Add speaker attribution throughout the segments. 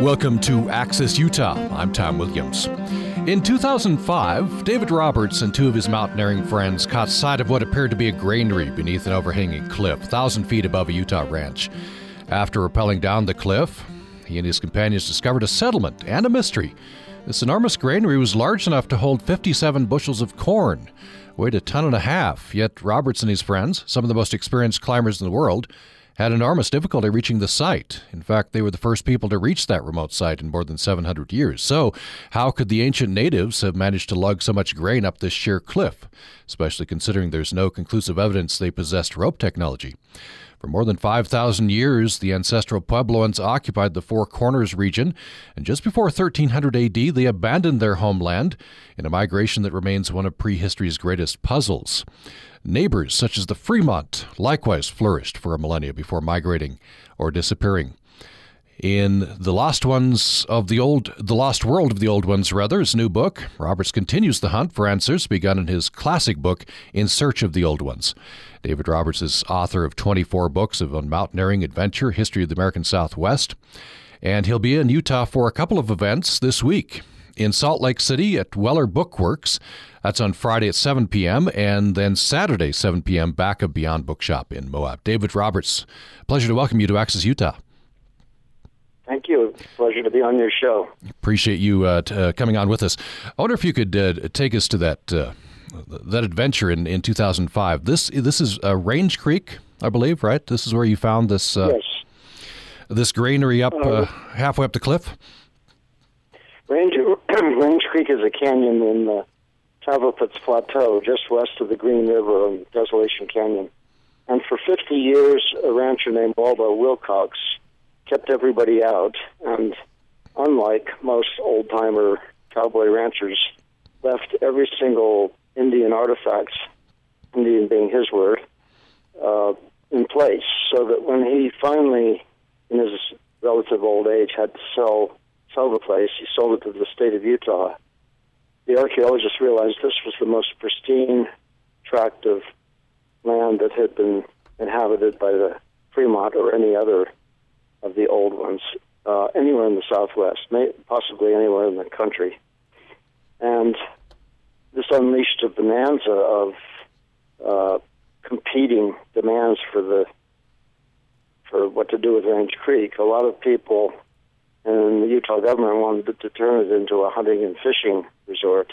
Speaker 1: Welcome to Access Utah. I'm Tom Williams. In 2005, David Roberts and two of his mountaineering friends caught sight of what appeared to be a granary beneath an overhanging cliff, 1,000 feet above a Utah ranch. After rappelling down the cliff, he and his companions discovered a settlement and a mystery. This enormous granary was large enough to hold 57 bushels of corn, weighed a ton and a half. Yet Roberts and his friends, some of the most experienced climbers in the world, had enormous difficulty reaching the site. In fact, they were the first people to reach that remote site in more than 700 years. So, how could the ancient natives have managed to lug so much grain up this sheer cliff, especially considering there's no conclusive evidence they possessed rope technology? For more than 5,000 years, the ancestral Puebloans occupied the Four Corners region, and just before 1300 AD, they abandoned their homeland in a migration that remains one of prehistory's greatest puzzles. Neighbors such as the Fremont likewise flourished for a millennia before migrating or disappearing. In The Lost Ones of the Old The Lost World of the Old Ones, rather, his new book, Roberts continues the hunt for answers begun in his classic book, In Search of the Old Ones. David Roberts is author of 24 books of mountaineering, adventure, history of the American Southwest, and he'll be in Utah for a couple of events this week. In Salt Lake City at Weller Bookworks, that's on Friday at 7 p.m., and then Saturday, 7 p.m., back of Beyond Bookshop in Moab. David Roberts, pleasure to welcome you to Access Utah.
Speaker 2: Thank you. Pleasure to be on your show.
Speaker 1: Appreciate you uh, t- uh, coming on with us. I wonder if you could uh, take us to that uh, that adventure in, in 2005. This this is uh, Range Creek, I believe, right? This is where you found this
Speaker 2: uh, yes.
Speaker 1: this granary up halfway up the cliff.
Speaker 2: Range Range Creek is a canyon in the Tavaputs Plateau, just west of the Green River and Desolation Canyon. And for 50 years, a rancher named Waldo Wilcox kept everybody out. And unlike most old timer cowboy ranchers, left every single Indian artifacts, Indian being his word, uh, in place, so that when he finally, in his relative old age, had to sell sell the place, he sold it to the state of Utah the archaeologists realized this was the most pristine tract of land that had been inhabited by the Fremont or any other of the old ones uh, anywhere in the Southwest, may, possibly anywhere in the country. And this unleashed a bonanza of uh, competing demands for the for what to do with Range Creek. A lot of people and the Utah government wanted to turn it into a hunting and fishing resort.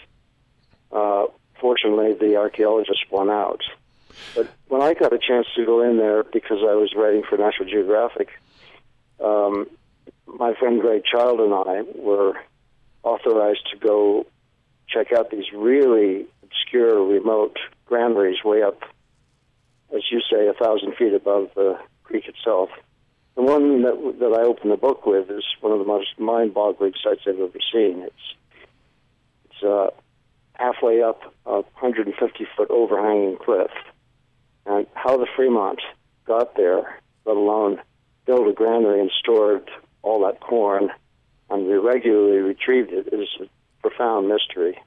Speaker 2: Uh, fortunately, the archaeologists won out. But when I got a chance to go in there because I was writing for National Geographic, um, my friend Greg Child and I were authorized to go check out these really obscure, remote granaries way up, as you say, a thousand feet above the creek itself. The one that, that I opened the book with is one of the most mind-boggling sights I've ever seen. It's it's uh, halfway up a 150-foot overhanging cliff, and how the Fremont got there, let alone build a granary and stored all that corn, and we regularly retrieved it, is a profound mystery.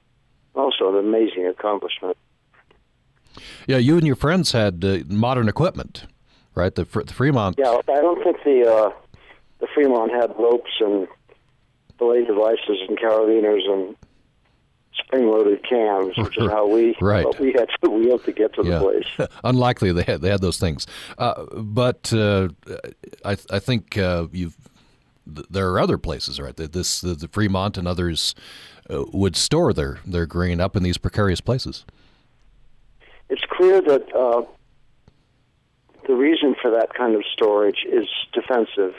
Speaker 2: Also, an amazing accomplishment.
Speaker 1: Yeah, you and your friends had uh, modern equipment right? The, the Fremont.
Speaker 2: Yeah, I don't think the uh, the Fremont had ropes and belay devices and carabiners and spring-loaded cams, which is how we
Speaker 1: right.
Speaker 2: we had to wheel to get to
Speaker 1: yeah.
Speaker 2: the place.
Speaker 1: Unlikely they had they had those things, uh, but uh, I I think uh, you've there are other places, right? That this the, the, Fremont and others uh, would store their their grain up in these precarious places.
Speaker 2: It's clear that uh, the reason for that kind of storage is defensive.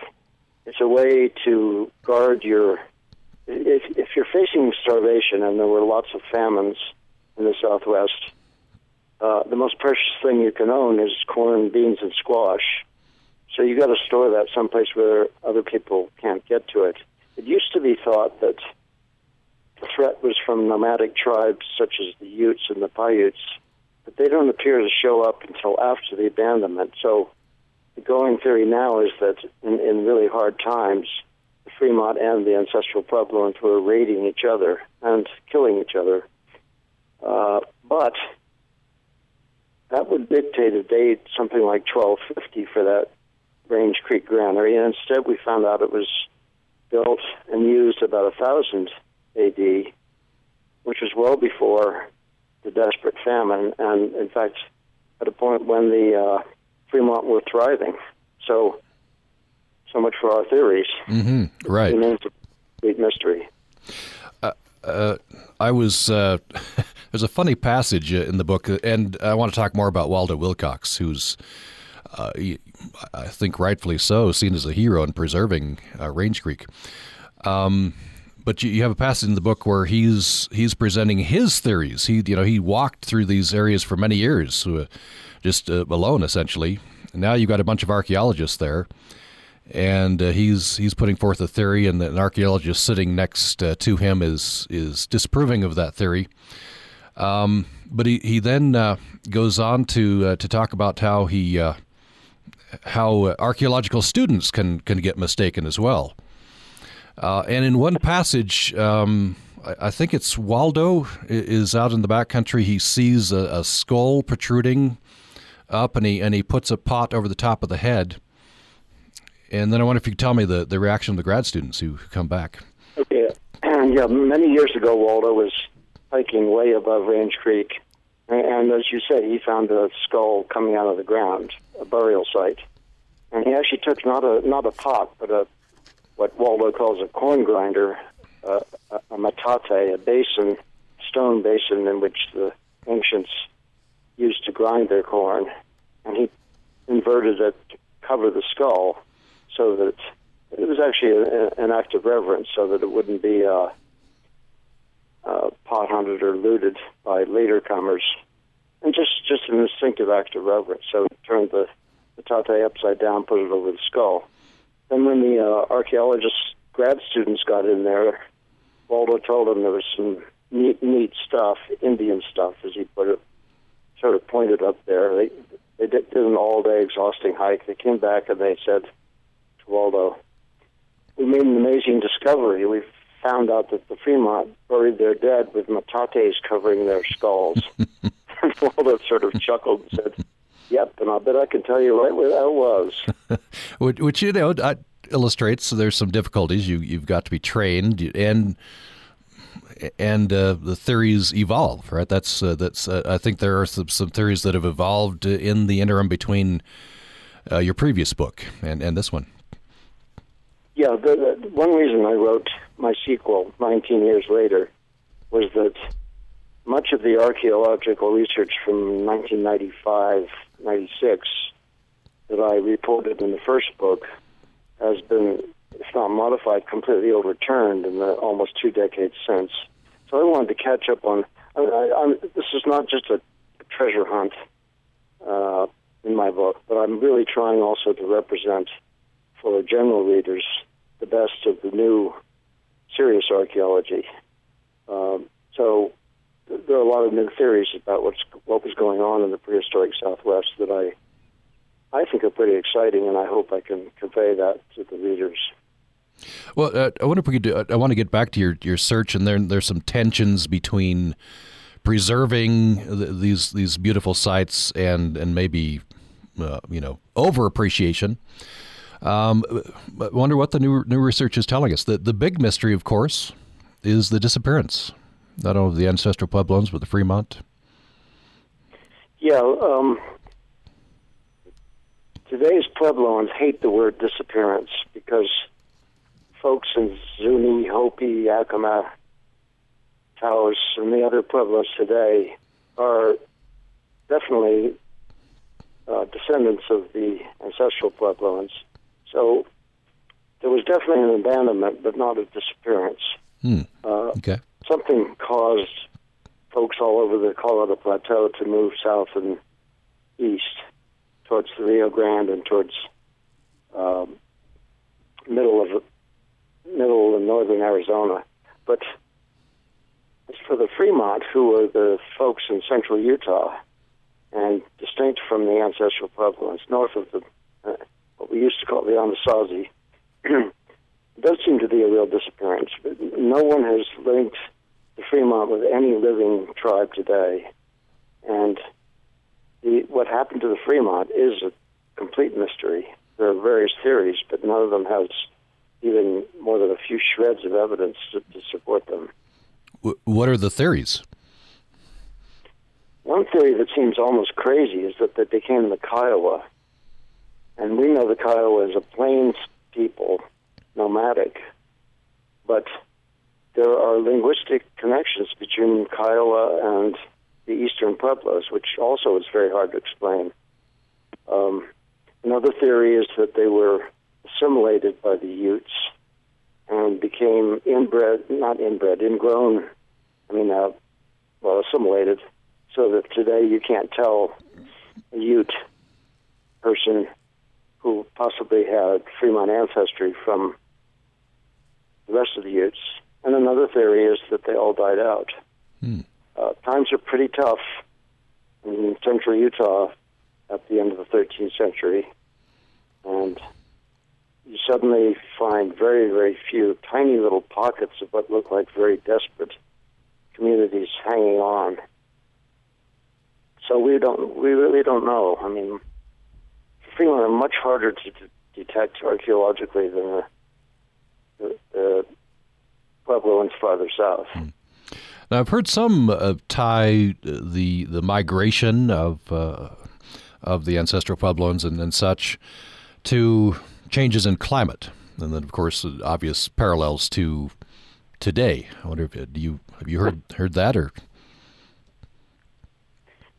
Speaker 2: It's a way to guard your. If, if you're facing starvation, and there were lots of famines in the Southwest, uh, the most precious thing you can own is corn, beans, and squash. So you got to store that someplace where other people can't get to it. It used to be thought that the threat was from nomadic tribes such as the Utes and the Paiutes but they don't appear to show up until after the abandonment. So the going theory now is that in, in really hard times, the Fremont and the ancestral Puebloans were raiding each other and killing each other. Uh, but that would dictate a date something like 1250 for that Range Creek granary, and instead we found out it was built and used about a thousand A.D., which was well before the desperate famine, and in fact, at a point when the uh, Fremont were thriving. So, so much for our theories.
Speaker 1: Mm-hmm. Right.
Speaker 2: It remains a complete mystery.
Speaker 1: Uh, uh, I was uh, there's a funny passage uh, in the book, uh, and I want to talk more about Waldo Wilcox, who's uh, I think rightfully so seen as a hero in preserving Range Creek. Um, but you, you, have a passage in the book where he's he's presenting his theories. He you know he walked through these areas for many years, just alone essentially. And now you've got a bunch of archaeologists there and uh, he's he's putting forth a theory, and an archaeologist sitting next uh, to him is is disapproving of that theory. Um, but he he then uh, goes on to uh, to talk about how he uh, how archaeological students can can get mistaken as well. Uh, and in one passage, um, I, I, think it's Waldo is out in the backcountry. He sees a, a skull protruding up, and he and he puts a pot over the top of the head and then I wonder if you could tell me the, the reaction of the grad students who come back.
Speaker 2: Okay. yeah, many years ago, Waldo was hiking way above Range Creek. And as you said, he found a skull coming out of the ground, a burial site. And he actually took not a not a pot, but a what Waldo calls a corn grinder, uh, a, metate, a basin, stone basin in which the ancients used to grind their corn, and he inverted it to cover the skull so that it was actually a, an act of reverence, so that it wouldn't be uh, uh, pot hunted or looted by later comers, and just just an instinctive act of reverence. So he turned the the tate upside down, put it over the skull. Then when the uh, archaeologists, grad students got in there, Waldo told them there was some neat, neat stuff, Indian stuff, as he put it, sort of pointed up there. They they did, did an all-day exhausting hike. They came back and they said, to Waldo. We made an amazing discovery. We found out that the Fremont buried their dead with metates covering their skulls. and Waldo sort of chuckled and said, Yep, and I bet I can tell you right where that was.
Speaker 1: Which, you know, illustrates so there's some difficulties. You, you've got to be trained and and uh, the theories evolve, right? That's uh, that's. Uh, I think there are some, some, theories that have evolved in the interim between uh, your previous book and, and this one.
Speaker 2: Yeah, the, the, one reason I wrote my sequel 19 years later was that much of the archaeological research from 1995, 96 that I reported in the first book has been, if not modified, completely overturned in the almost two decades since. So I wanted to catch up on. I, I, this is not just a treasure hunt uh, in my book, but I'm really trying also to represent for general readers the best of the new serious archaeology. Um, so there are a lot of new theories about what's what was going on in the prehistoric Southwest that I I think are pretty exciting, and I hope I can convey that to the readers.
Speaker 1: Well, uh, I wonder if we could. Do, I want to get back to your your search, and there there's some tensions between preserving these these beautiful sites and and maybe uh, you know over appreciation um, I wonder what the new new research is telling us. The the big mystery, of course, is the disappearance not only the ancestral Puebloans but the Fremont.
Speaker 2: Yeah, um, today's Puebloans hate the word disappearance because folks in Zuni, Hopi, Acoma, Taos, and the other Pueblos today are definitely uh, descendants of the ancestral Puebloans. So there was definitely an abandonment, but not a disappearance.
Speaker 1: Hmm. Uh, okay.
Speaker 2: Something caused folks all over the Colorado Plateau to move south and east towards the Rio Grande and towards um, middle of middle and northern Arizona. But as for the Fremont, who were the folks in central Utah, and distinct from the ancestral Puebloans north of the uh, what we used to call the Anasazi, does seem to be a real disappearance. No one has linked the Fremont with any living tribe today, and the, what happened to the Fremont is a complete mystery. There are various theories, but none of them has even more than a few shreds of evidence to, to support them.
Speaker 1: what are the theories?
Speaker 2: One theory that seems almost crazy is that, that they came the Kiowa. And we know the Kiowa is a plains people, nomadic. But there are linguistic connections between Kiowa and the eastern Pueblos, which also is very hard to explain. Um, another theory is that they were assimilated by the Utes and became inbred, not inbred, ingrown, I mean, uh, well, assimilated, so that today you can't tell a Ute person who possibly had Fremont ancestry from the rest of the Utes. And another theory is that they all died out. Hmm. Uh, times are pretty tough in central Utah at the end of the 13th century, and you suddenly find very, very few tiny little pockets of what look like very desperate communities hanging on. So we don't, we really don't know. I mean, Fremont are much harder to d- detect archaeologically than the, the, the Puebloans farther south. Hmm.
Speaker 1: Now, I've heard some uh, tie the the migration of uh, of the ancestral Puebloans and, and such to changes in climate, and then of course obvious parallels to today. I wonder if do you have you heard heard that or?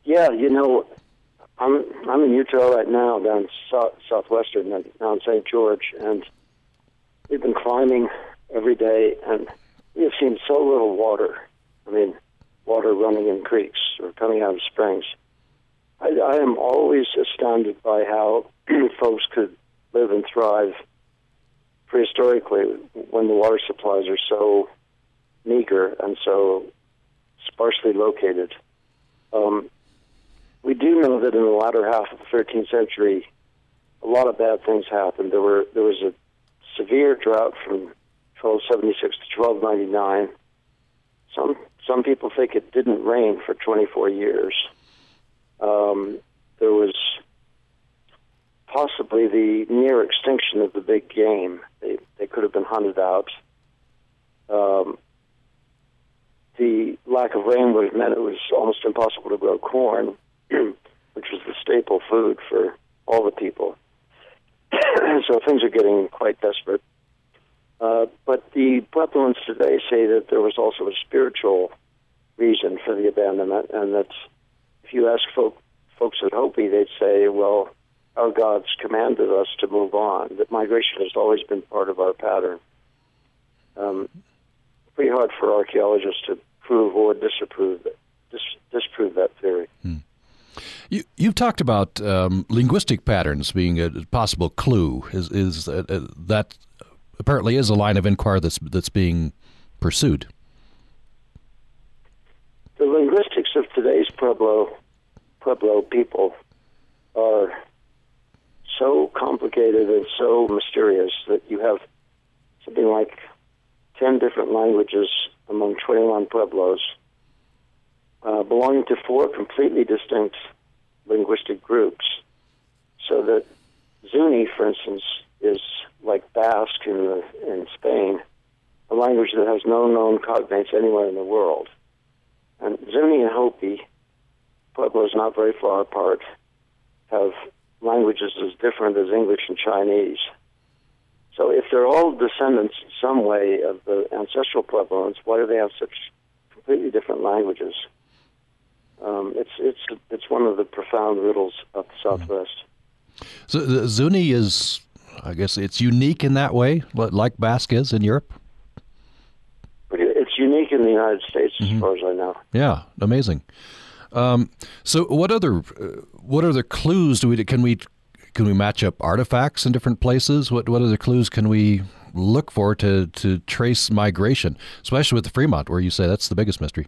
Speaker 2: Yeah, you know, I'm I'm in Utah right now, down south, southwestern, down St. George, and we've been climbing every day, and we've seen so little water. I mean, water running in creeks or coming out of springs. I, I am always astounded by how folks could live and thrive prehistorically when the water supplies are so meager and so sparsely located. Um, we do know that in the latter half of the 13th century, a lot of bad things happened. There were there was a severe drought from 1276 to 1299. Some some people think it didn't rain for 24 years. Um, there was possibly the near extinction of the big game. They they could have been hunted out. Um, the lack of rain was meant it was almost impossible to grow corn, which was the staple food for all the people. so things are getting quite desperate. Uh, but the Puebloans today say that there was also a spiritual reason for the abandonment, and that if you ask folk, folks at Hopi, they'd say, well, our gods commanded us to move on. That migration has always been part of our pattern. Um, pretty hard for archaeologists to prove or disapprove dis, disprove that theory. Hmm.
Speaker 1: You, you've talked about um, linguistic patterns being a possible clue. Is is uh, uh, that apparently is a line of inquiry that's that's being pursued?
Speaker 2: The linguistics of today's Pueblo Pueblo people are so complicated and so mysterious that you have something like 10 different languages among 21 Pueblos, uh, belonging to four completely distinct linguistic groups. So that Zuni, for instance, is like Basque in, the, in Spain, a language that has no known cognates anywhere in the world. And Zuni and Hopi, Pueblos not very far apart, have languages as different as English and Chinese. So if they're all descendants in some way of the ancestral Puebloans, why do they have such completely different languages? Um, it's it's it's one of the profound riddles of the Southwest.
Speaker 1: So the Zuni is, I guess, it's unique in that way, like Basque is in Europe.
Speaker 2: It's unique in the United States, as mm-hmm. far as I know.
Speaker 1: Yeah, amazing. Um, so, what other uh, what other clues do we can we can we match up artifacts in different places? What what other clues can we look for to to trace migration, especially with the Fremont, where you say that's the biggest mystery?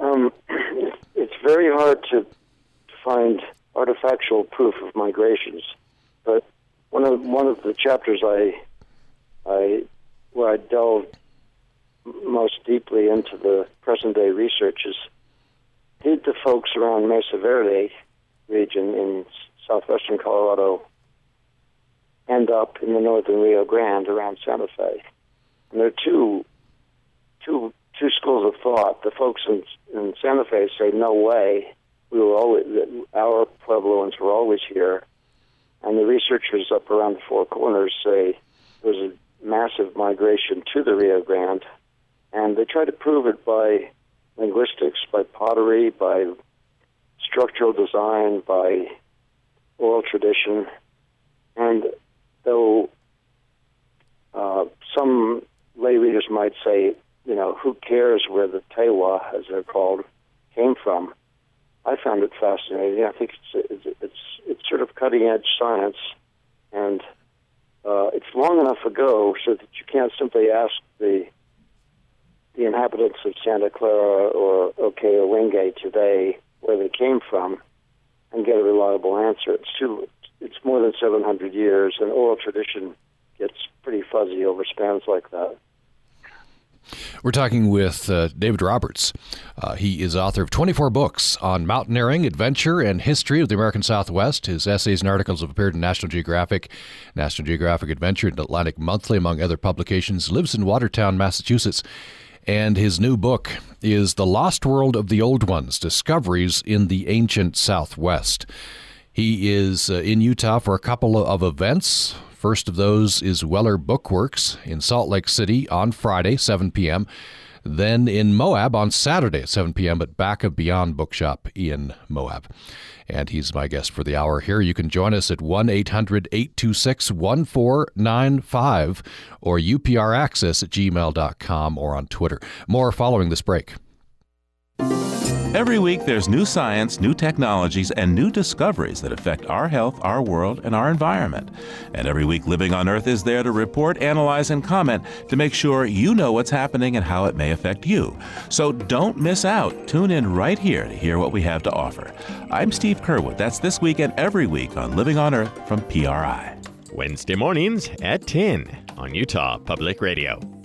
Speaker 2: Um, it's very hard to find artifactual proof of migrations, but one of one of the chapters I I where I delved most deeply into the present day research is did the folks around Mesa Verde region in southwestern Colorado end up in the northern Rio Grande around Santa Fe. And there are two, two, two schools of thought. The folks in, in Santa Fe say, no way, we were always, our Puebloans were always here. And the researchers up around the Four Corners say there was a massive migration to the Rio Grande. And they try to prove it by linguistics, by pottery, by structural design, by oral tradition. And though uh, some lay readers might say, you know, who cares where the Tewa, as they're called, came from? I found it fascinating. I think it's it's it's sort of cutting edge science, and uh, it's long enough ago so that you can't simply ask the the inhabitants of Santa Clara or Ohkay Owingeh today where they came from and get a reliable answer. It's too it's more than 700 years, and oral tradition gets pretty fuzzy over spans like that.
Speaker 1: We're talking with uh, David Roberts. Uh, he is author of 24 books on mountaineering, adventure, and history of the American Southwest. His essays and articles have appeared in National Geographic, National Geographic Adventure, and Atlantic Monthly, among other publications. Lives in Watertown, Massachusetts. And his new book is The Lost World of the Old Ones Discoveries in the Ancient Southwest. He is uh, in Utah for a couple of events. First of those is Weller Bookworks in Salt Lake City on Friday, 7 p.m. Then in Moab on Saturday at 7 p.m. at Back of Beyond Bookshop in Moab. And he's my guest for the hour here. You can join us at 1 800 826 1495 or upraccess at gmail.com or on Twitter. More following this break.
Speaker 3: Every week, there's new science, new technologies, and new discoveries that affect our health, our world, and our environment. And every week, Living on Earth is there to report, analyze, and comment to make sure you know what's happening and how it may affect you. So don't miss out. Tune in right here to hear what we have to offer. I'm Steve Curwood. That's this week and every week on Living on Earth from PRI.
Speaker 4: Wednesday mornings at 10 on Utah Public Radio.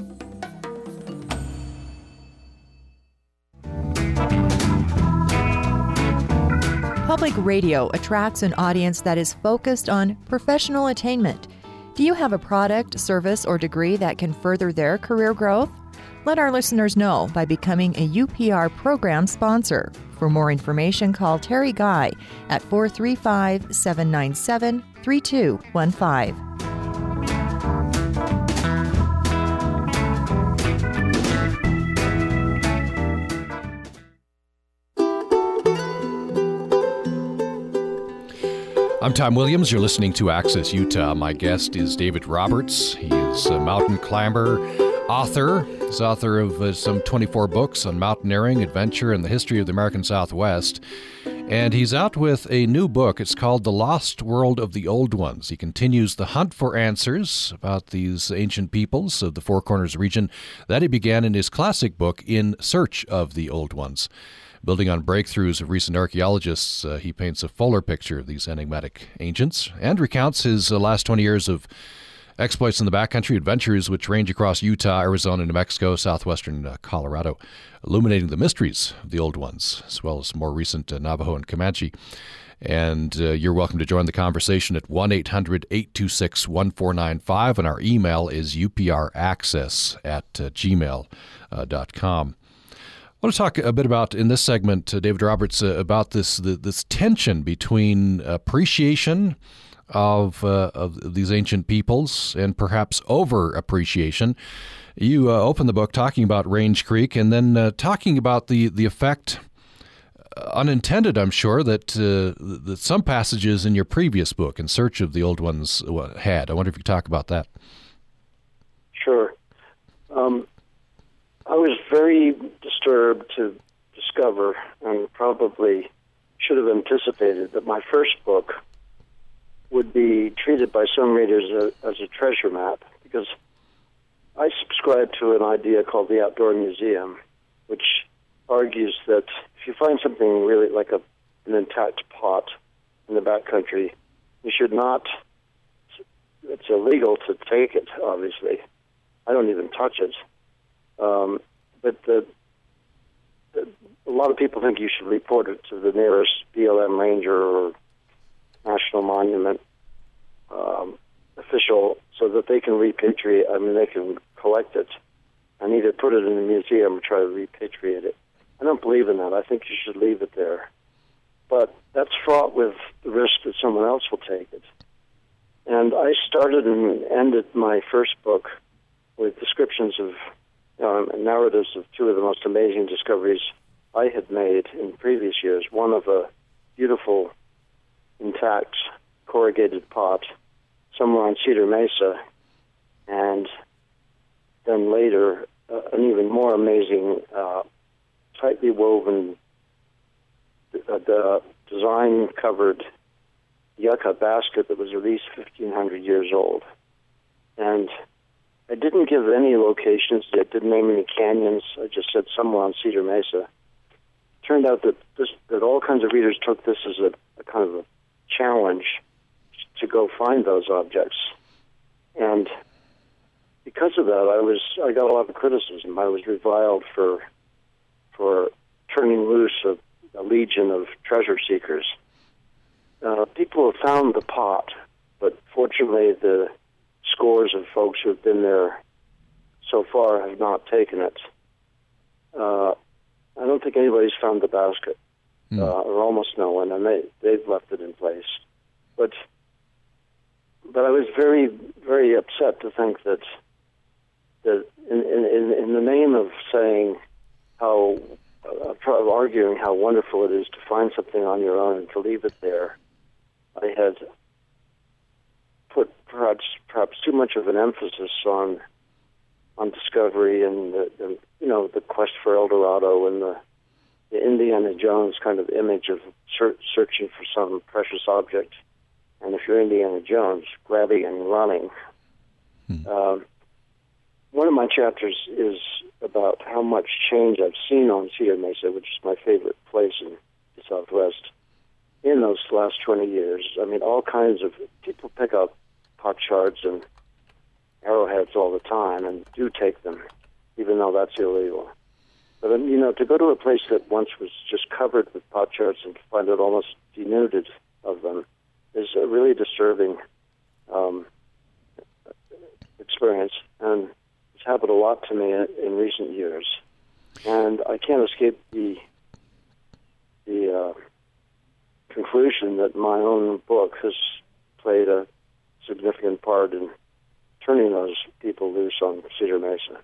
Speaker 5: Public radio attracts an audience that is focused on professional attainment. Do you have a product, service, or degree that can further their career growth? Let our listeners know by becoming a UPR program sponsor. For more information, call Terry Guy at 435 797 3215.
Speaker 1: I'm Tom Williams. You're listening to Access Utah. My guest is David Roberts. He is a mountain climber, author. He's author of uh, some 24 books on mountaineering, adventure, and the history of the American Southwest. And he's out with a new book. It's called The Lost World of the Old Ones. He continues the hunt for answers about these ancient peoples of the Four Corners region that he began in his classic book, In Search of the Old Ones. Building on breakthroughs of recent archaeologists, uh, he paints a fuller picture of these enigmatic ancients and recounts his uh, last 20 years of exploits in the backcountry, adventures which range across Utah, Arizona, New Mexico, southwestern uh, Colorado, illuminating the mysteries of the old ones, as well as more recent uh, Navajo and Comanche. And uh, you're welcome to join the conversation at 1 800 826 1495. And our email is upraccess at uh, gmail.com. I want to talk a bit about in this segment, uh, David Roberts, uh, about this the, this tension between appreciation of uh, of these ancient peoples and perhaps over appreciation. You uh, open the book talking about Range Creek and then uh, talking about the the effect. Unintended, I'm sure that that some passages in your previous book, "In Search of the Old Ones," had. I wonder if you could talk about that.
Speaker 2: Sure. Um, I was very disturbed to discover, and probably should have anticipated, that my first book would be treated by some readers as a treasure map because I subscribe to an idea called the Outdoor Museum, which argues that if you find something really like a, an intact pot in the backcountry, you should not. It's illegal to take it, obviously. I don't even touch it. Um, but the, the, a lot of people think you should report it to the nearest BLM ranger or national monument um, official so that they can repatriate. I mean, they can collect it and either put it in a museum or try to repatriate it. I don't believe in that. I think you should leave it there. But that's fraught with the risk that someone else will take it. And I started and ended my first book with descriptions of um, narratives of two of the most amazing discoveries I had made in previous years. One of a beautiful, intact, corrugated pot somewhere on Cedar Mesa, and then later uh, an even more amazing, uh, tightly woven, uh, the design covered yucca basket that was at least 1,500 years old. And I didn't give any locations. I didn't name any canyons. I just said somewhere on Cedar Mesa. Turned out that this, that all kinds of readers took this as a, a kind of a challenge to go find those objects. And because of that, I was I got a lot of criticism. I was reviled for for turning loose a, a legion of treasure seekers. Uh, people have found the pot, but fortunately, the scores of folks who have been there so far have not taken it. Uh, I don't think anybody's found the basket, mm. uh, or almost no one, and they they've left it in place. But but I was very very upset to think that that in in, in the name of saying how uh, arguing how wonderful it is to find something on your own and to leave it there, I had put perhaps perhaps too much of an emphasis on on discovery and the, the you know the quest for El Dorado and the the Indiana Jones kind of image of ser- searching for some precious object, and if you're Indiana Jones, grabbing and running. Hmm. Um, one of my chapters is about how much change I've seen on Cedar Mesa, which is my favorite place in the Southwest, in those last 20 years. I mean, all kinds of people pick up pot shards and arrowheads all the time and do take them, even though that's illegal. But um, you know, to go to a place that once was just covered with pot shards and find it almost denuded of them is a really disturbing um, experience, and it's happened a lot to me in, in recent years. And I can't escape the the uh, conclusion that my own book has played a significant part in turning those people loose on Cedar Mesa.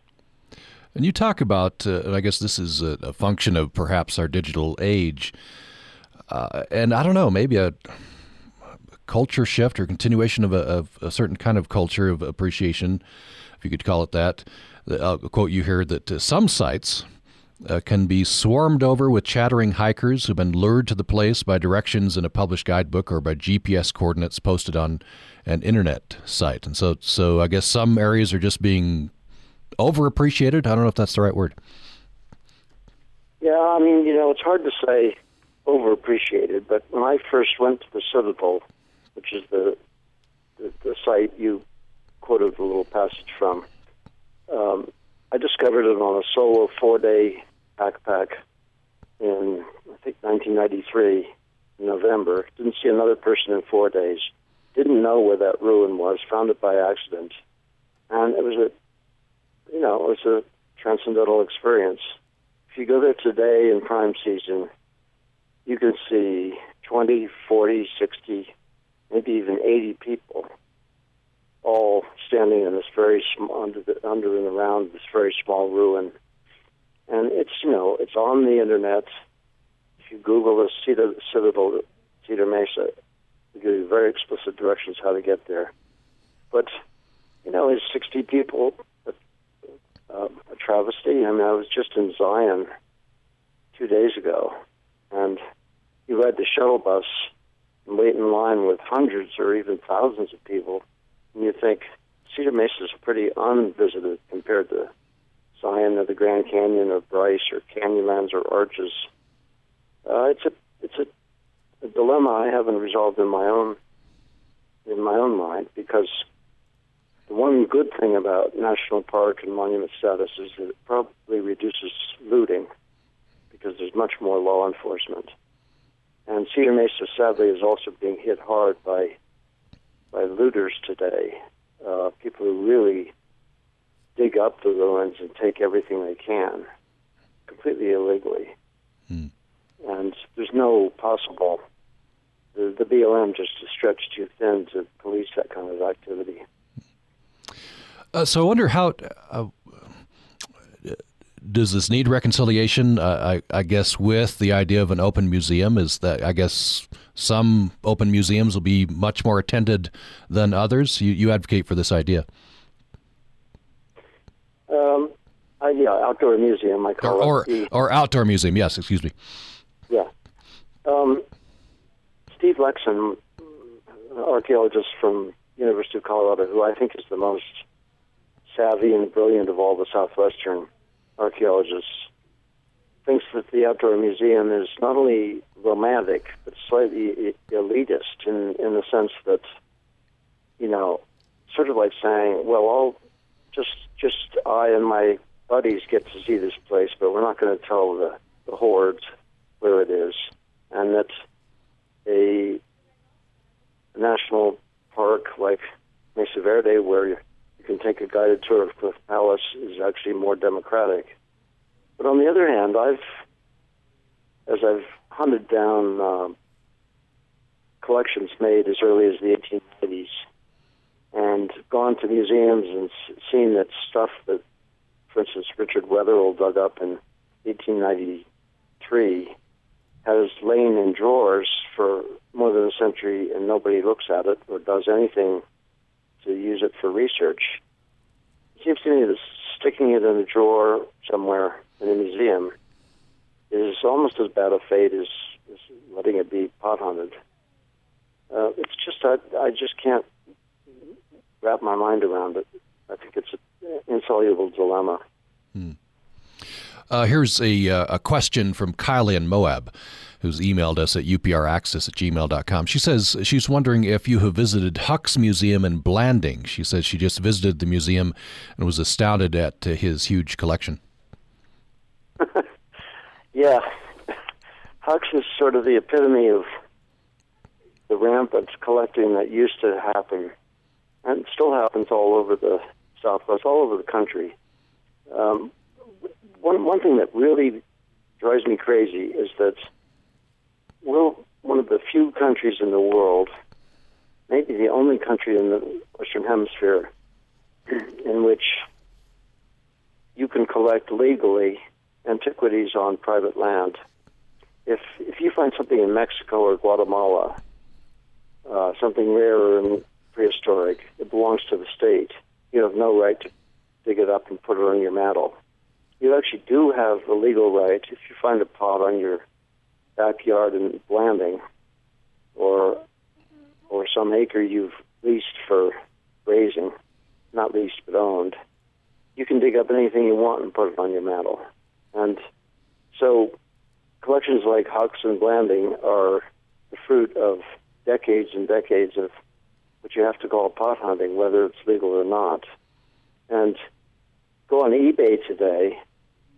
Speaker 1: And you talk about, uh, I guess this is a, a, function of perhaps our digital age, uh, and I don't know, maybe a culture shift or continuation of a, of a, certain kind of culture of appreciation, if you could call it that. I'll quote you here that uh, some sites uh, can be swarmed over with chattering hikers who've been lured to the place by directions in a published guidebook or by GPS coordinates posted on an internet site. And so, so I guess some areas are just being overappreciated. I don't know if that's the right word.
Speaker 2: Yeah, I mean, you know, it's hard to say overappreciated, but when I first went to the Citadel, which is the the, the site you quoted a little passage from, um, I discovered it on a solo four-day backpack in I think 1993 November. Didn't see another person in four days. Didn't know where that ruin was. Found it by accident, and it was a you know it was a transcendental experience. If you go there today in prime season, you can see 20, 40, 60, maybe even 80 people all standing in this very small, under, the, under and around this very small ruin and it's you know it's on the internet. If you Google the Cedar, Citadel, Cedar Mesa, it give you very explicit directions how to get there. But you know, it's 60 people, uh, a travesty. I mean, I was just in Zion two days ago, and you ride the shuttle bus and wait in line with hundreds or even thousands of people, and you think Cedar Mesa is pretty unvisited compared to Zion or the Grand Canyon or Bryce or Canyonlands or Arches. Uh, it's a it's a, a dilemma I haven't resolved in my own in my own mind because the one good thing about national park and monument status is that it probably reduces looting because there's much more law enforcement. And Cedar Mesa sadly is also being hit hard by by looters today. uh, people who really dig up the ruins and take everything they can, completely illegally. Hmm. And there's no possible. The, the BLM just is stretched too thin to police that kind of activity.
Speaker 1: Uh, so I wonder how. Uh, does this need reconciliation? Uh, I, I, guess with the idea of an open museum is that I guess some open museums will be much more attended than others. You, you advocate for this idea.
Speaker 2: Um, I, yeah, outdoor museum. I call
Speaker 1: or,
Speaker 2: it. The,
Speaker 1: or outdoor museum. Yes, excuse me.
Speaker 2: Yeah. Um, Steve Lekson, archaeologist from University of Colorado, who I think is the most savvy and brilliant of all the southwestern archaeologists, thinks that the outdoor museum is not only romantic but slightly elitist in in the sense that you know, sort of like saying, well, I'll just just I and my buddies get to see this place, but we're not going to tell the the hordes where it is, and that a national park like Mesa Verde, where you, you can take a guided tour of Cliff Palace, is actually more democratic. But on the other hand, I've as I've hunted down uh, collections made as early as the 1880s and gone to museums and seen that stuff that, for instance, Richard Wetherill dug up in 1893 has lain in drawers for more than a century and nobody looks at it or does anything to use it for research. It seems to me that sticking it in a drawer somewhere in a museum is almost as bad a fate as, as letting it be pot hunted. Uh, it's just I, I just can't wrap my mind around it. I think it's an insoluble dilemma. Hmm.
Speaker 1: Uh, here's a, uh, a question from Kylie in Moab, who's emailed us at upraccess at gmail.com. She says she's wondering if you have visited Huck's Museum in Blanding. She says she just visited the museum and was astounded at uh, his huge collection.
Speaker 2: yeah. Huck's is sort of the epitome of the rampant collecting that used to happen and it still happens all over the Southwest, all over the country. Um, one one thing that really drives me crazy is that we're one of the few countries in the world, maybe the only country in the Western Hemisphere, in which you can collect legally antiquities on private land. If if you find something in Mexico or Guatemala, uh, something rare and prehistoric. It belongs to the state. You have no right to dig it up and put it on your mantle. You actually do have the legal right if you find a pot on your backyard in Blanding or or some acre you've leased for grazing, not leased but owned. You can dig up anything you want and put it on your mantle. And so collections like Huck's and Blanding are the fruit of decades and decades of what you have to call pot hunting, whether it's legal or not. And go on eBay today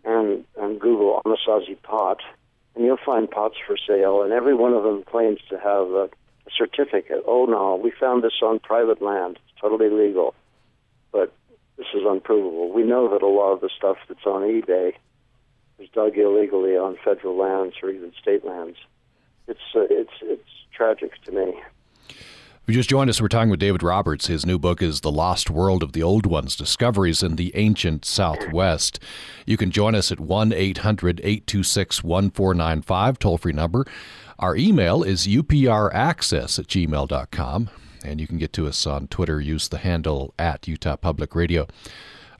Speaker 2: and, and Google Anasazi pot, and you'll find pots for sale, and every one of them claims to have a, a certificate. Oh no, we found this on private land. It's totally legal. But this is unprovable. We know that a lot of the stuff that's on eBay is dug illegally on federal lands or even state lands. It's uh, it's it's tragic to me.
Speaker 1: If you just joined us, we're talking with David Roberts. His new book is The Lost World of the Old Ones Discoveries in the Ancient Southwest. You can join us at 1 800 826 1495, toll free number. Our email is upraccess at gmail.com, and you can get to us on Twitter. Use the handle at Utah Public Radio.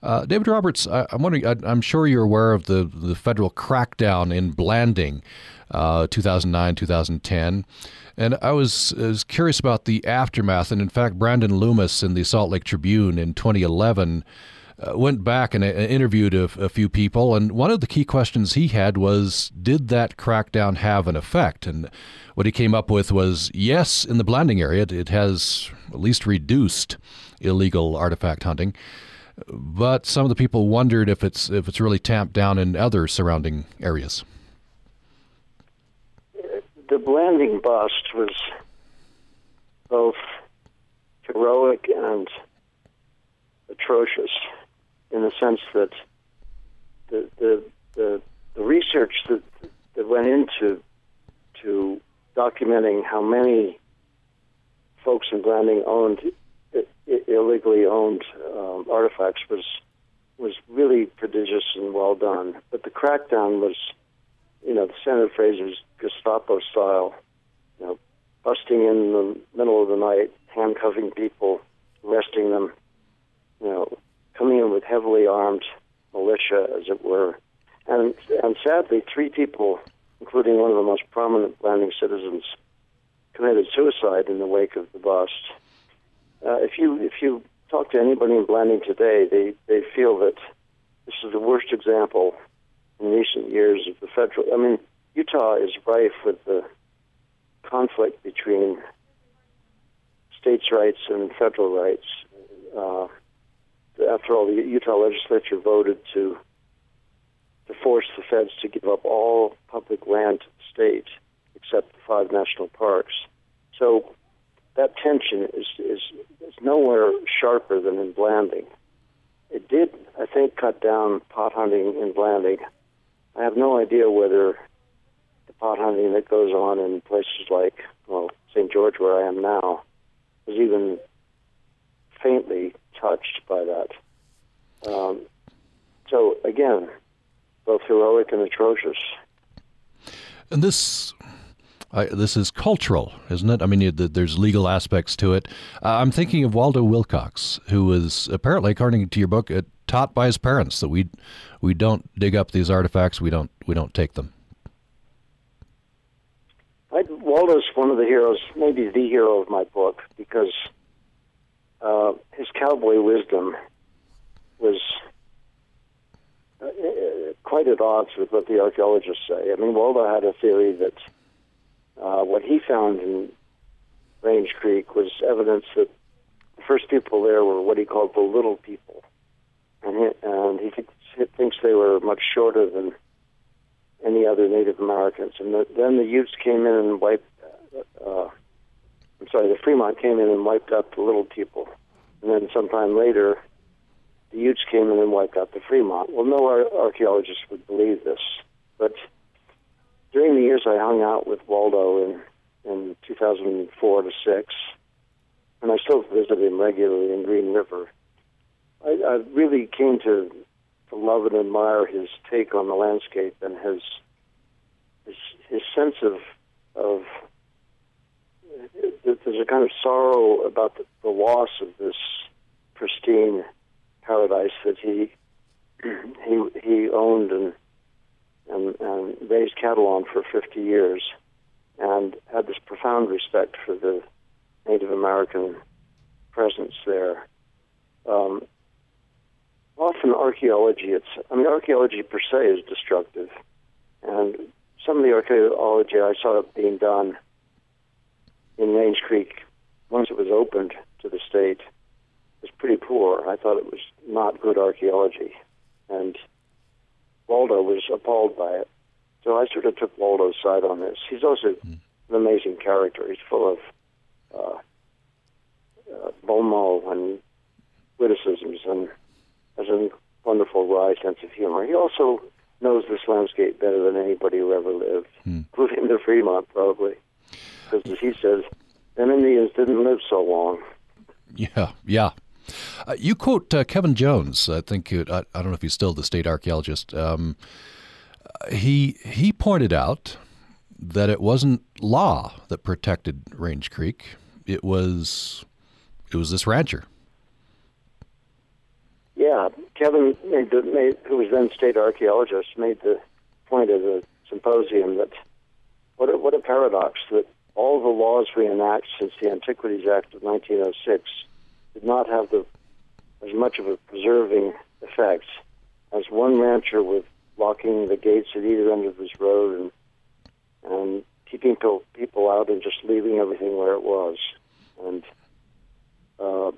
Speaker 1: Uh, David Roberts, I, am wondering, I, am sure you're aware of the, the federal crackdown in Blanding, uh, 2009, 2010. And I was, was curious about the aftermath. And in fact, Brandon Loomis in the Salt Lake Tribune in 2011 uh, went back and uh, interviewed a, a, few people. And one of the key questions he had was Did that crackdown have an effect? And what he came up with was yes, in the Blanding area, it has at least reduced illegal artifact hunting. But some of the people wondered if it's if it's really tamped down in other surrounding areas
Speaker 2: the Blanding bust was both heroic and atrocious in the sense that the the the, the research that that went into to documenting how many folks in Blanding owned illegally owned um, artifacts was was really prodigious and well done. But the crackdown was, you know, the Senator Fraser's Gestapo style, you know, busting in the middle of the night, handcuffing people, arresting them, you know, coming in with heavily armed militia, as it were. And, and sadly, three people, including one of the most prominent Blanding citizens, committed suicide in the wake of the bust. Uh, if you if you talk to anybody in Blanding today, they they feel that this is the worst example in recent years of the federal. I mean, Utah is rife with the conflict between states' rights and federal rights. Uh, after all, the Utah legislature voted to to force the feds to give up all public land to the state except the five national parks. So that tension is, is, is nowhere sharper than in Blanding. It did, I think, cut down pot hunting in Blanding. I have no idea whether the pot hunting that goes on in places like, well, St. George, where I am now, was even faintly touched by that. Um, so, again, both heroic and atrocious.
Speaker 1: And this I, this is cultural, isn't it? I mean, there's legal aspects to it. Uh, I'm thinking of Waldo Wilcox, who was apparently, according to your book, uh, taught by his parents that we we don't dig up these artifacts, we don't we don't take them.
Speaker 2: I, Waldo's one of the heroes, maybe the hero of my book, because uh, his cowboy wisdom was uh, quite at odds with what the archaeologists say. I mean, Waldo had a theory that uh, what he found in Range Creek was evidence that the first people there were what he called the little people, and he, and he, thinks, thinks they were much shorter than any other Native Americans. And the, then the Utes came in and wiped. Uh, I'm sorry, the Fremont came in and wiped out the little people, and then sometime later, the Utes came in and wiped out the Fremont. Well, no ar- archaeologist would believe this, but during the years I hung out with Waldo in in 2004 to six, and I still visit him regularly in Green River. I, I really came to love and admire his take on the landscape and his his, his sense of of there's a kind of sorrow about the, the loss of this pristine paradise that he he he owned and and, and raised cattle on for 50 years and had this profound respect for the Native American presence there. Um, often archaeology, it's, I mean, archaeology per se is destructive. And some of the archaeology I saw being done in Range Creek, once it was opened to the state, was pretty poor. I thought it was not good archaeology. And Waldo was appalled by it. So I sort of took Waldo's side on this. He's also mm. an amazing character. He's full of uh, uh, bon mot and witticisms and has a wonderful wry sense of humor. He also knows this landscape better than anybody who ever lived, mm. including the Fremont, probably. Because as he says, them Indians didn't live so long.
Speaker 1: Yeah, yeah. Uh, you quote uh, Kevin Jones. I think I, I, don't know if he's still the state archaeologist. Um, he he pointed out that it wasn't law that protected Range Creek. It was it was this rancher.
Speaker 2: Yeah, Kevin made the, made, who was then state archaeologist, made the point at the symposium that what a, what a paradox that all the laws we enact since the Antiquities Act of 1906 did not have the as much of a preserving effect as one rancher with locking the gates at either end of his road and and keeping people out and just leaving everything where it was. And uh,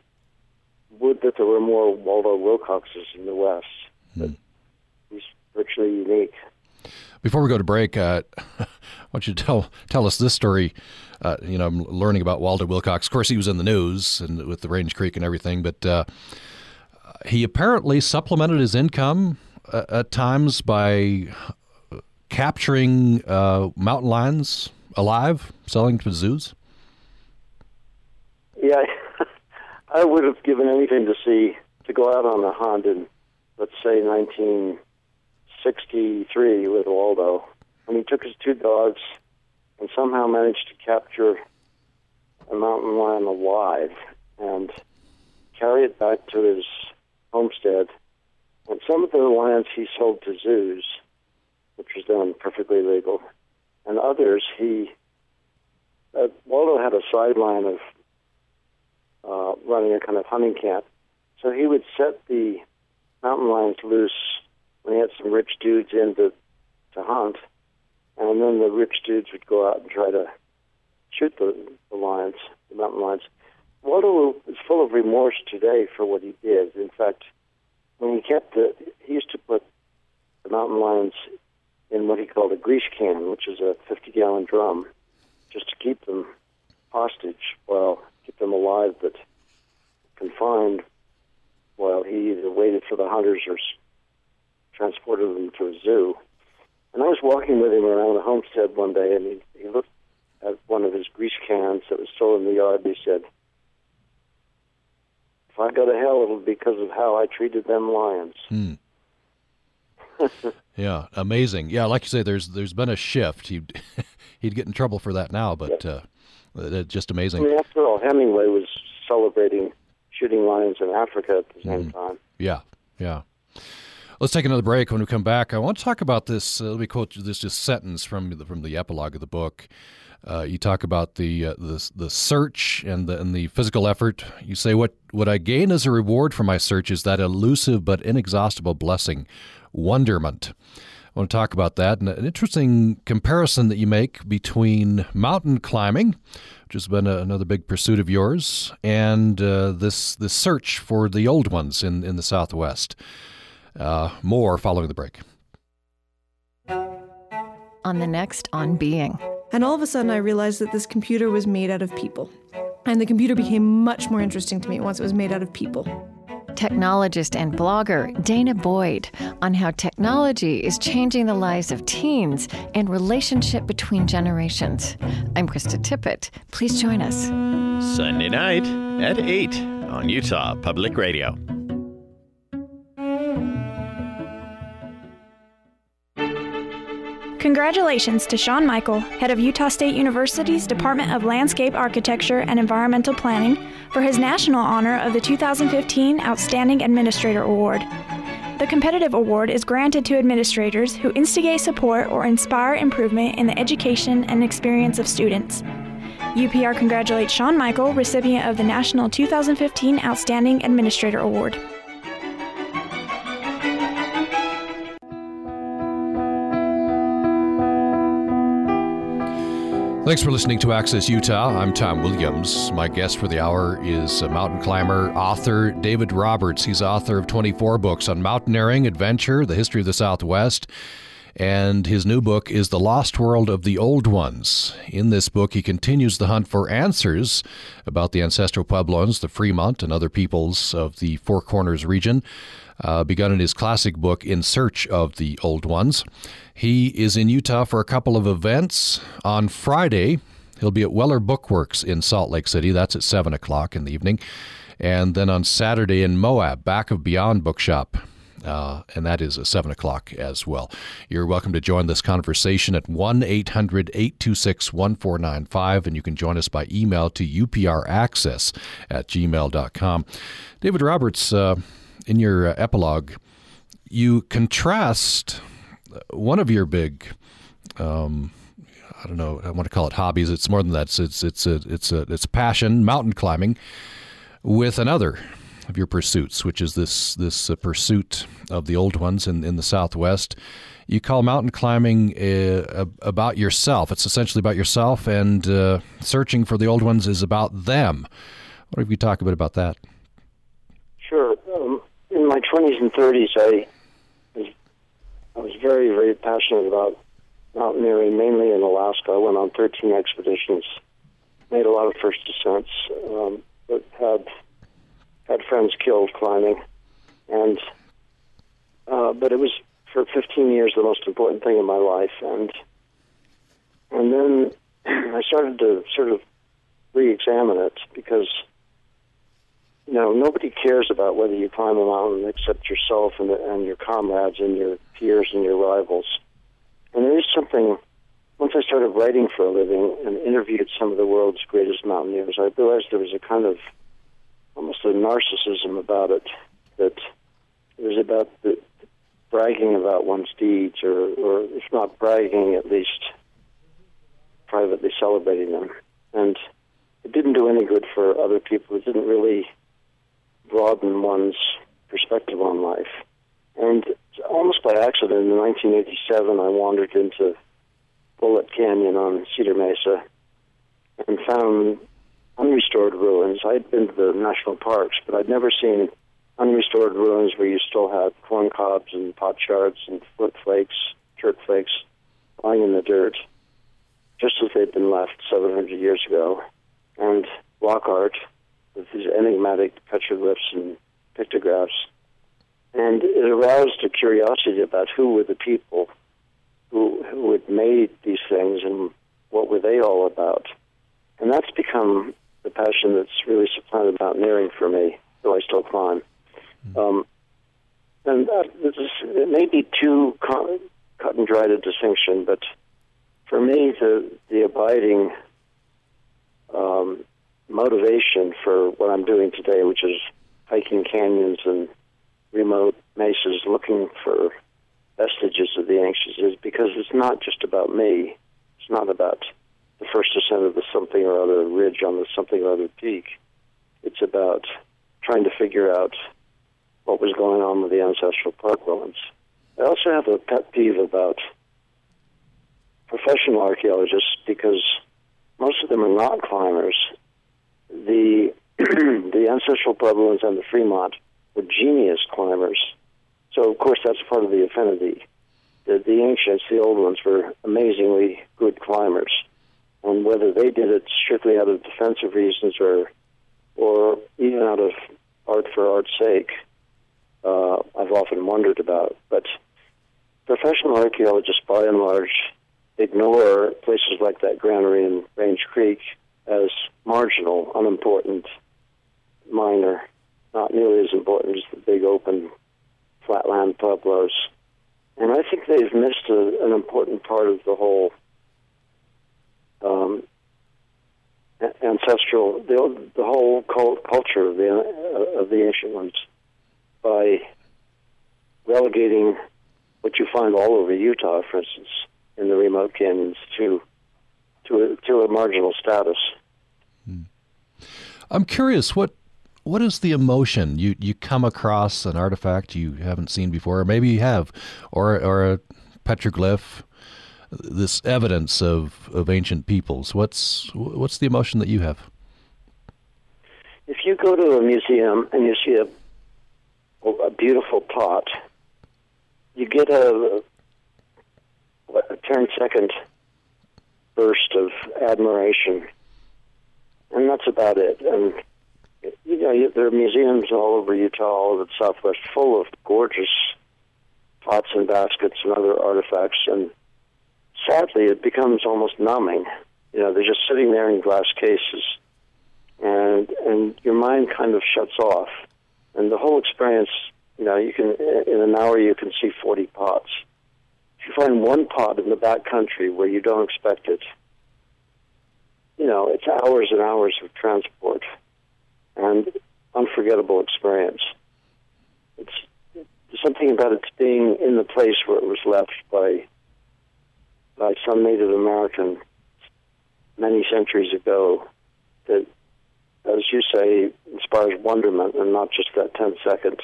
Speaker 2: would that there were more Waldo Wilcoxes in the West. But mm. he's virtually unique.
Speaker 1: Before we go to break, uh, why don't you tell tell us this story? Uh, you know, I'm learning about Waldo Wilcox. Of course, he was in the news and with the Range Creek and everything. But uh, he apparently supplemented his income uh, at times by capturing uh, mountain lions alive, selling to zoos.
Speaker 2: Yeah, I would have given anything to see to go out on a hunt in, let's say, 1963 with Waldo, and he took his two dogs and somehow managed to capture a mountain lion alive and carry it back to his homestead. And some of the lions he sold to zoos, which was done perfectly legal, and others he. Uh, Waldo had a sideline of uh, running a kind of hunting camp, so he would set the mountain lions loose when he had some rich dudes in to, to hunt, and then the rich dudes would go out and try to shoot the, the lions, the mountain lions. Waldo is full of remorse today for what he did. In fact, when he kept the, he used to put the mountain lions in what he called a grease can, which is a 50-gallon drum, just to keep them hostage while keep them alive but confined while he either waited for the hunters or transported them to a zoo. And I was walking with him around the homestead one day, and he, he looked at one of his grease cans that was still in the yard. And he said, "If I go to hell, it'll be because of how I treated them lions."
Speaker 1: Hmm. yeah, amazing. Yeah, like you say, there's there's been a shift. He'd he'd get in trouble for that now, but yeah. uh, just amazing.
Speaker 2: I mean, after all, Hemingway was celebrating shooting lions in Africa at the same mm. time.
Speaker 1: Yeah, yeah. Let's take another break. When we come back, I want to talk about this. Uh, let me quote this just sentence from the, from the epilogue of the book. Uh, you talk about the, uh, the the search and the and the physical effort. You say what what I gain as a reward for my search is that elusive but inexhaustible blessing, wonderment. I want to talk about that and an interesting comparison that you make between mountain climbing, which has been a, another big pursuit of yours, and uh, this this search for the old ones in in the Southwest. Uh, more following the break.
Speaker 5: On the next On Being.
Speaker 6: And all of a sudden, I realized that this computer was made out of people. And the computer became much more interesting to me once it was made out of people.
Speaker 5: Technologist and blogger Danah Boyd on how technology is changing the lives of teens and relationship between generations. I'm Krista Tippett. Please join us.
Speaker 4: Sunday night at 8 on Utah Public Radio.
Speaker 7: Congratulations to Sean Michael, head of Utah State University's Department of Landscape Architecture and Environmental Planning, for his national honor of the 2015 Outstanding Administrator Award. The competitive award is granted to administrators who instigate support or inspire improvement in the education and experience of students. UPR congratulates Sean Michael, recipient of the National 2015 Outstanding Administrator Award.
Speaker 1: Thanks for listening to Access Utah. I'm Tom Williams. My guest for the hour is mountain climber, author David Roberts. He's author of 24 books on mountaineering, adventure, the history of the Southwest, and his new book is The Lost World of the Old Ones. In this book, he continues the hunt for answers about the ancestral Puebloans, the Fremont, and other peoples of the Four Corners region uh, begun in his classic book, In Search of the Old Ones. He is in Utah for a couple of events. On Friday, he'll be at Weller Bookworks in Salt Lake City. That's at 7 o'clock in the evening. And then on Saturday in Moab, back of Beyond Bookshop. Uh, and that is at 7 o'clock as well. You're welcome to join this conversation at 1 800 826 1495, and you can join us by email to upraccess at gmail.com. David Roberts, uh, in your uh, epilogue, you contrast one of your big, um, I don't know, I want to call it hobbies. It's more than that. It's it's it's a it's a it's passion, mountain climbing, with another of your pursuits, which is this this uh, pursuit of the old ones in in the Southwest. You call mountain climbing uh, about yourself. It's essentially about yourself, and uh, searching for the old ones is about them. What if you talk a bit about that?
Speaker 2: Sure. My 20s and 30s, I was, I was very, very passionate about mountaineering, mainly in Alaska. I went on 13 expeditions, made a lot of first descents, um, but had had friends killed climbing. and uh, but it was for 15 years the most important thing in my life, and and then I started to sort of re-examine it because you know nobody cares about whether you climb a mountain except yourself and, and your comrades and your peers and your rivals. And there is something. Once I started writing for a living and interviewed some of the world's greatest mountaineers, I realized there was a kind of almost a narcissism about it that it was about the, bragging about one's deeds, or, or if not bragging, at least privately celebrating them. And it didn't do any good for other people. It didn't really broaden one's perspective on life. And almost by accident, in 1987, I wandered into Bullet Canyon on Cedar Mesa and found unrestored ruins. I'd been to the national parks, but I'd never seen unrestored ruins where you still had corn cobs and pot shards and flint flakes, dirt flakes lying in the dirt, just as they'd been left 700 years ago. And rock art with these enigmatic petroglyphs and pictographs. And it aroused a curiosity about who were the people who, who had made these things and what were they all about. And that's become the passion that's really supplanted mountaineering for me, though I still climb. Um, and uh, it may be too cut and dried a distinction, but for me, the the abiding um, motivation for what I'm doing today, which is hiking canyons and remote mesas, looking for vestiges of the ancients, is because it's not just about me. It's not about the first ascent of the something or other ridge on the something or other peak. It's about trying to figure out what was going on with the ancestral park Puebloans. I also have a pet peeve about professional archaeologists because most of them are not climbers. The the ancestral Puebloans and the Fremont were genius climbers. So of course that's part of the affinity. The, the ancients, the old ones, were amazingly good climbers, and whether they did it strictly out of defensive reasons or or even out of art for art's sake, uh, I've often wondered about. But professional archaeologists, by and large, ignore places like that granary in Range Creek as marginal, unimportant, minor, not nearly as important as the big open flatland pueblos. And I think they've missed a, an important part of the whole um, ancestral, the, the whole cult, culture of the uh, of the ancient ones by relegating what you find all over Utah, for instance, in the remote canyons, to to a, to a marginal status. Hmm.
Speaker 1: I'm curious what what is the emotion you you come across an artifact you haven't seen before, or maybe you have, or or a petroglyph, this evidence of, of ancient peoples. What's what's the emotion that you have?
Speaker 2: If you go to a museum and you see a a beautiful pot, you get a, a 10 second burst of admiration. And that's about it. And, you know, there are museums all over Utah, all over the Southwest, full of gorgeous pots and baskets and other artifacts. And sadly, it becomes almost numbing. You know, they're just sitting there in glass cases. And, and your mind kind of shuts off and the whole experience, you know, you can in an hour you can see 40 pots. You find one pot in the back country where you don't expect it, you know, it's hours and hours of transport and unforgettable experience. It's something about it being in the place where it was left by by some Native American many centuries ago that as you say, inspires wonderment and not just that 10 second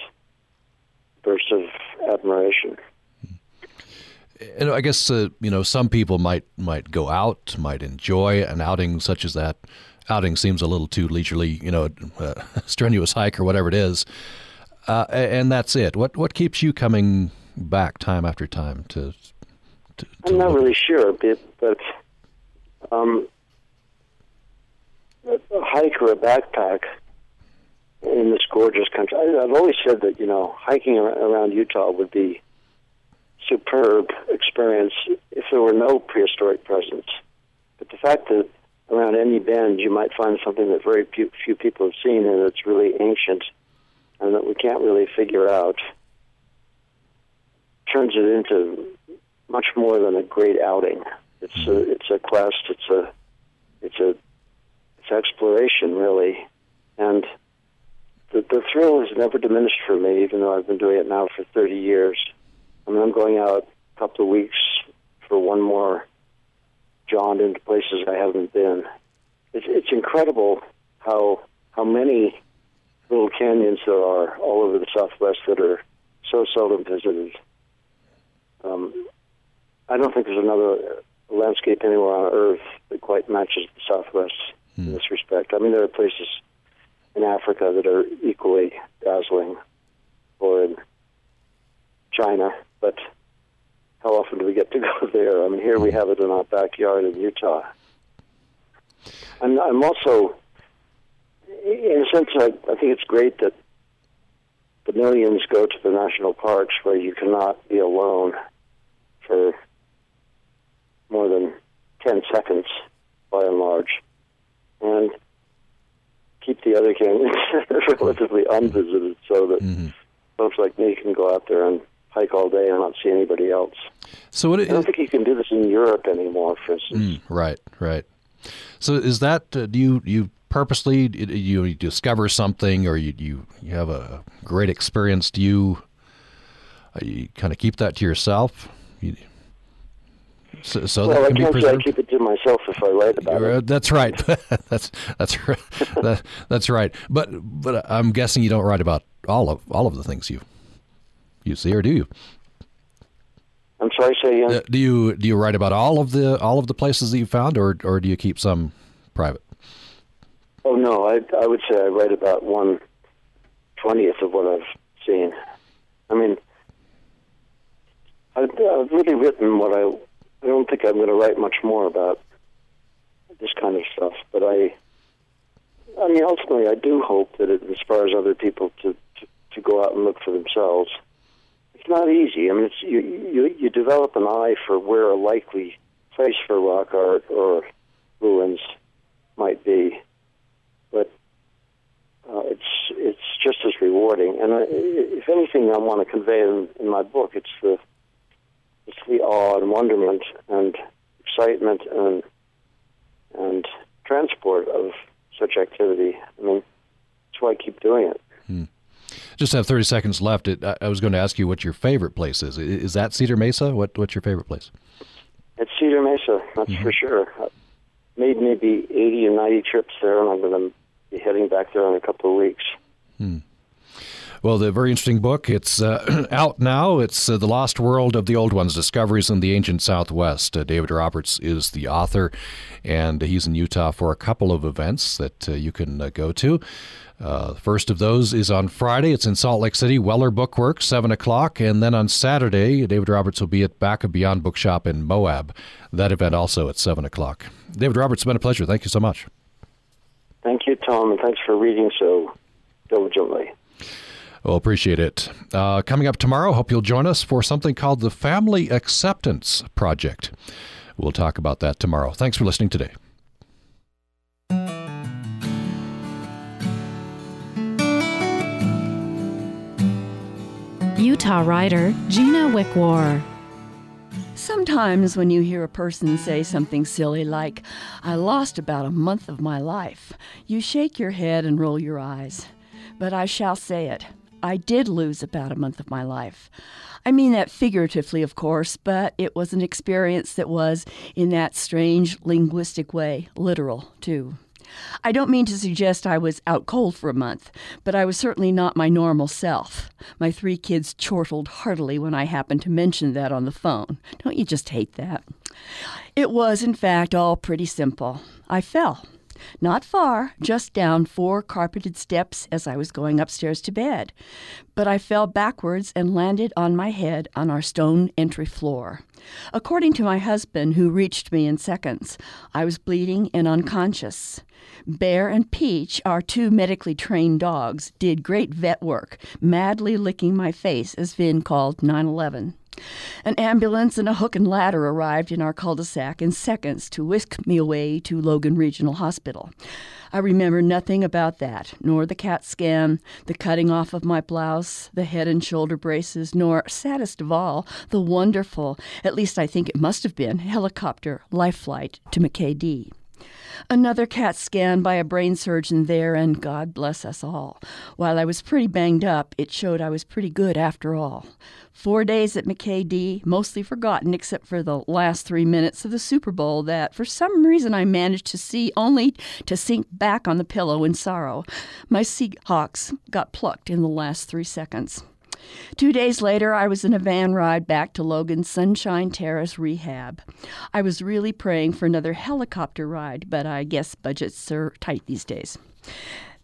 Speaker 2: burst of admiration.
Speaker 1: And I guess uh, you know some people might might go out, might enjoy an outing such as that. Outing seems a little too leisurely, you know, uh, strenuous hike or whatever it is, uh, and that's it. What what keeps you coming back time after time to?
Speaker 2: to, to I'm not really sure, but, but um, a hike or a backpack in this gorgeous country. I, I've always said that you know hiking around Utah would be superb experience if there were no prehistoric presence. But the fact that around any bend you might find something that very few, few people have seen and it's really ancient and that we can't really figure out turns it into much more than a great outing. It's a, mm-hmm. it's a quest. It's a it's a it's exploration really, and the the thrill has never diminished for me, even though I've been doing it now for 30 years. I mean, I'm going out a couple of weeks for one more jaunt into places I haven't been. It's it's incredible how how many little canyons there are all over the Southwest that are so seldom visited. Um, I don't think there's another landscape anywhere on Earth that quite matches the Southwest hmm. in this respect. I mean, there are places in Africa that are equally dazzling, or in China, but how often do we get to go there? I mean, here we have it in our backyard in Utah. And I'm also, in a sense, I, I think it's great that the millions go to the national parks where you cannot be alone for more than 10 seconds by and large, and keep the other canyons relatively unvisited so that mm-hmm. folks like me can go out there and hike all day and not see anybody else. So what, I don't think you can do this in Europe anymore, for instance. Mm,
Speaker 1: right, right. So is that uh, do you you purposely you, you discover something or you, you you have a great experience? Do you uh, you kind of keep that to yourself? You,
Speaker 2: so, so well, that can I be preserved. I keep it to myself if I write about it.
Speaker 1: That's right. that's that's right. that, that's right. But but I'm guessing you don't write about all of all of the things you you see, or do you?
Speaker 2: I'm sorry, say again. Uh,
Speaker 1: do you do you write about all of the all of the places that you found, or or do you keep some private?
Speaker 2: Oh no, I I would say I write about one twentieth of what I've seen. I mean, I've, I've really written what I I don't think I'm going to write much more about this kind of stuff. But I, I mean, ultimately, I do hope that it inspires other people to to, to go out and look for themselves. It's not easy. I mean, it's you, you you develop an eye for where a likely place for rock art or ruins might be, but uh, it's it's just as rewarding. And I, if anything, I want to convey in, in my book, it's the it's the awe and wonderment and excitement and and transport of such activity. I mean, that's why I keep doing it.
Speaker 1: Just have 30 seconds left. It, I, I was going to ask you what your favorite place is. Is that Cedar Mesa? What What's your favorite place?
Speaker 2: It's Cedar Mesa, that's mm-hmm. for sure. I made maybe 80 or 90 trips there, and I'm going to be heading back there in a couple of weeks. Hmm.
Speaker 1: Well, the very interesting book. It's uh, out now. It's uh, The Lost World of the Old Ones Discoveries in the Ancient Southwest. Uh, David Roberts is the author, and he's in Utah for a couple of events that uh, you can uh, go to. Uh, first of those is on Friday. It's in Salt Lake City, Weller Bookworks, 7 o'clock. And then on Saturday, David Roberts will be at Back of Beyond Bookshop in Moab. That event also at 7 o'clock. David Roberts, it's been a pleasure. Thank you so much.
Speaker 2: Thank you, Tom, and thanks for reading so diligently.
Speaker 1: Well, appreciate it. Uh, coming up tomorrow, hope you'll join us for something called the Family Acceptance Project. We'll talk about that tomorrow. Thanks for listening today.
Speaker 8: Utah writer Gina Wickwar.
Speaker 9: Sometimes when you hear a person say something silly like, I lost about a month of my life, you shake your head and roll your eyes. But I shall say it. I did lose about a month of my life. I mean that figuratively, of course, but it was an experience that was, in that strange linguistic way, literal, too. I don't mean to suggest I was out cold for a month, but I was certainly not my normal self. My three kids chortled heartily when I happened to mention that on the phone. Don't you just hate that? It was, in fact, all pretty simple. I fell. Not far, just down four carpeted steps as I was going upstairs to bed. But I fell backwards and landed on my head on our stone entry floor. According to my husband, who reached me in seconds, I was bleeding and unconscious. Bear and Peach, our two medically trained dogs, did great vet work, madly licking my face, as Vin called 9 11. An ambulance and a hook and ladder arrived in our cul de sac in seconds to whisk me away to Logan Regional Hospital. I remember nothing about that, nor the CAT scan, the cutting off of my blouse, the head and shoulder braces, nor, saddest of all, the wonderful, at least I think it must have been, helicopter life flight to McKay-Dee. Another CAT scan by a brain surgeon there, and God bless us all. While I was pretty banged up, it showed I was pretty good after all. Four days at McKay-Dee, mostly forgotten except for the last three minutes of the Super Bowl that, for some reason, I managed to see only to sink back on the pillow in sorrow. My Seahawks got plucked in the last three seconds. Two days later, I was in a van ride back to Logan's Sunshine Terrace rehab. I was really praying for another helicopter ride, but I guess budgets are tight these days.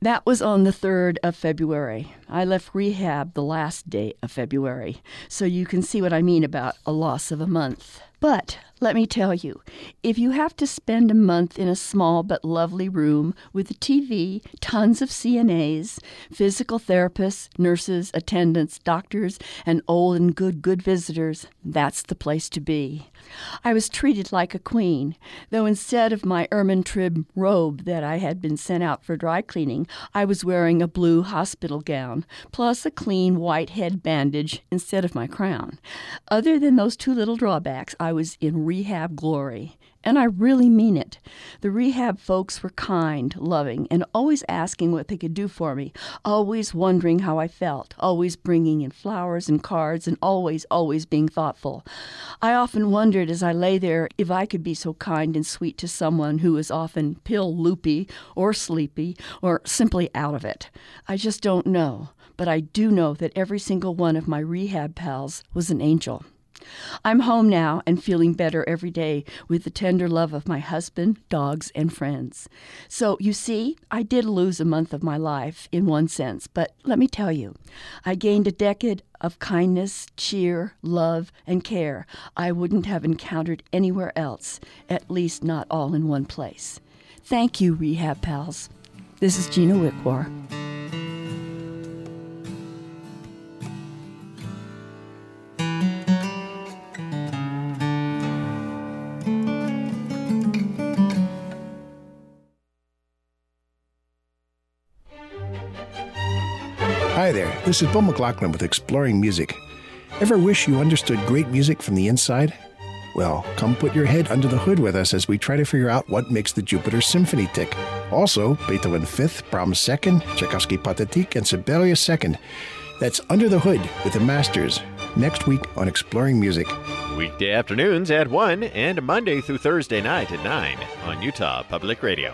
Speaker 9: That was on the 3rd of February. I left rehab the last day of February, so you can see what I mean about a loss of a month. But let me tell you, if you have to spend a month in a small but lovely room with a TV, tons of CNAs, physical therapists, nurses, attendants, doctors, and old and good, good visitors, that's the place to be. I was treated like a queen, though instead of my ermine trib robe that I had been sent out for dry cleaning, I was wearing a blue hospital gown, plus a clean white head bandage instead of my crown. Other than those two little drawbacks, I was in rehab glory. And I really mean it. The rehab folks were kind, loving, and always asking what they could do for me, always wondering how I felt, always bringing in flowers and cards, and always, always being thoughtful. I often wondered as I lay there if I could be so kind and sweet to someone who was often pill loopy or sleepy or simply out of it. I just don't know, but I do know that every single one of my rehab pals was an angel. I'm home now and feeling better every day with the tender love of my husband, dogs, and friends. So, you see, I did lose a month of my life in one sense, but let me tell you, I gained a decade of kindness, cheer, love, and care I wouldn't have encountered anywhere else, at least not all in one place. Thank you, Rehab Pals. This is Gina Wickwar.
Speaker 10: This is Bill McGlaughlin with Exploring Music. Ever wish you understood great music from the inside? Well, come put your head under the hood with us as we try to figure out what makes the Jupiter Symphony tick. Also, Beethoven 5th, Brahms 2nd, Tchaikovsky Pathetique, and Sibelius 2nd. That's Under the Hood with the Masters, next week on Exploring Music.
Speaker 4: Weekday afternoons at 1 and Monday through Thursday night at 9 on Utah Public Radio.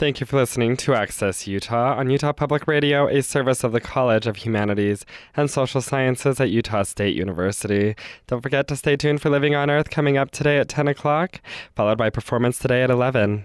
Speaker 11: Thank you for listening to Access Utah on Utah Public Radio, a service of the College of Humanities and Social Sciences at Utah State University. Don't forget to stay tuned for Living on Earth coming up today at 10 o'clock, followed by Performance Today at 11.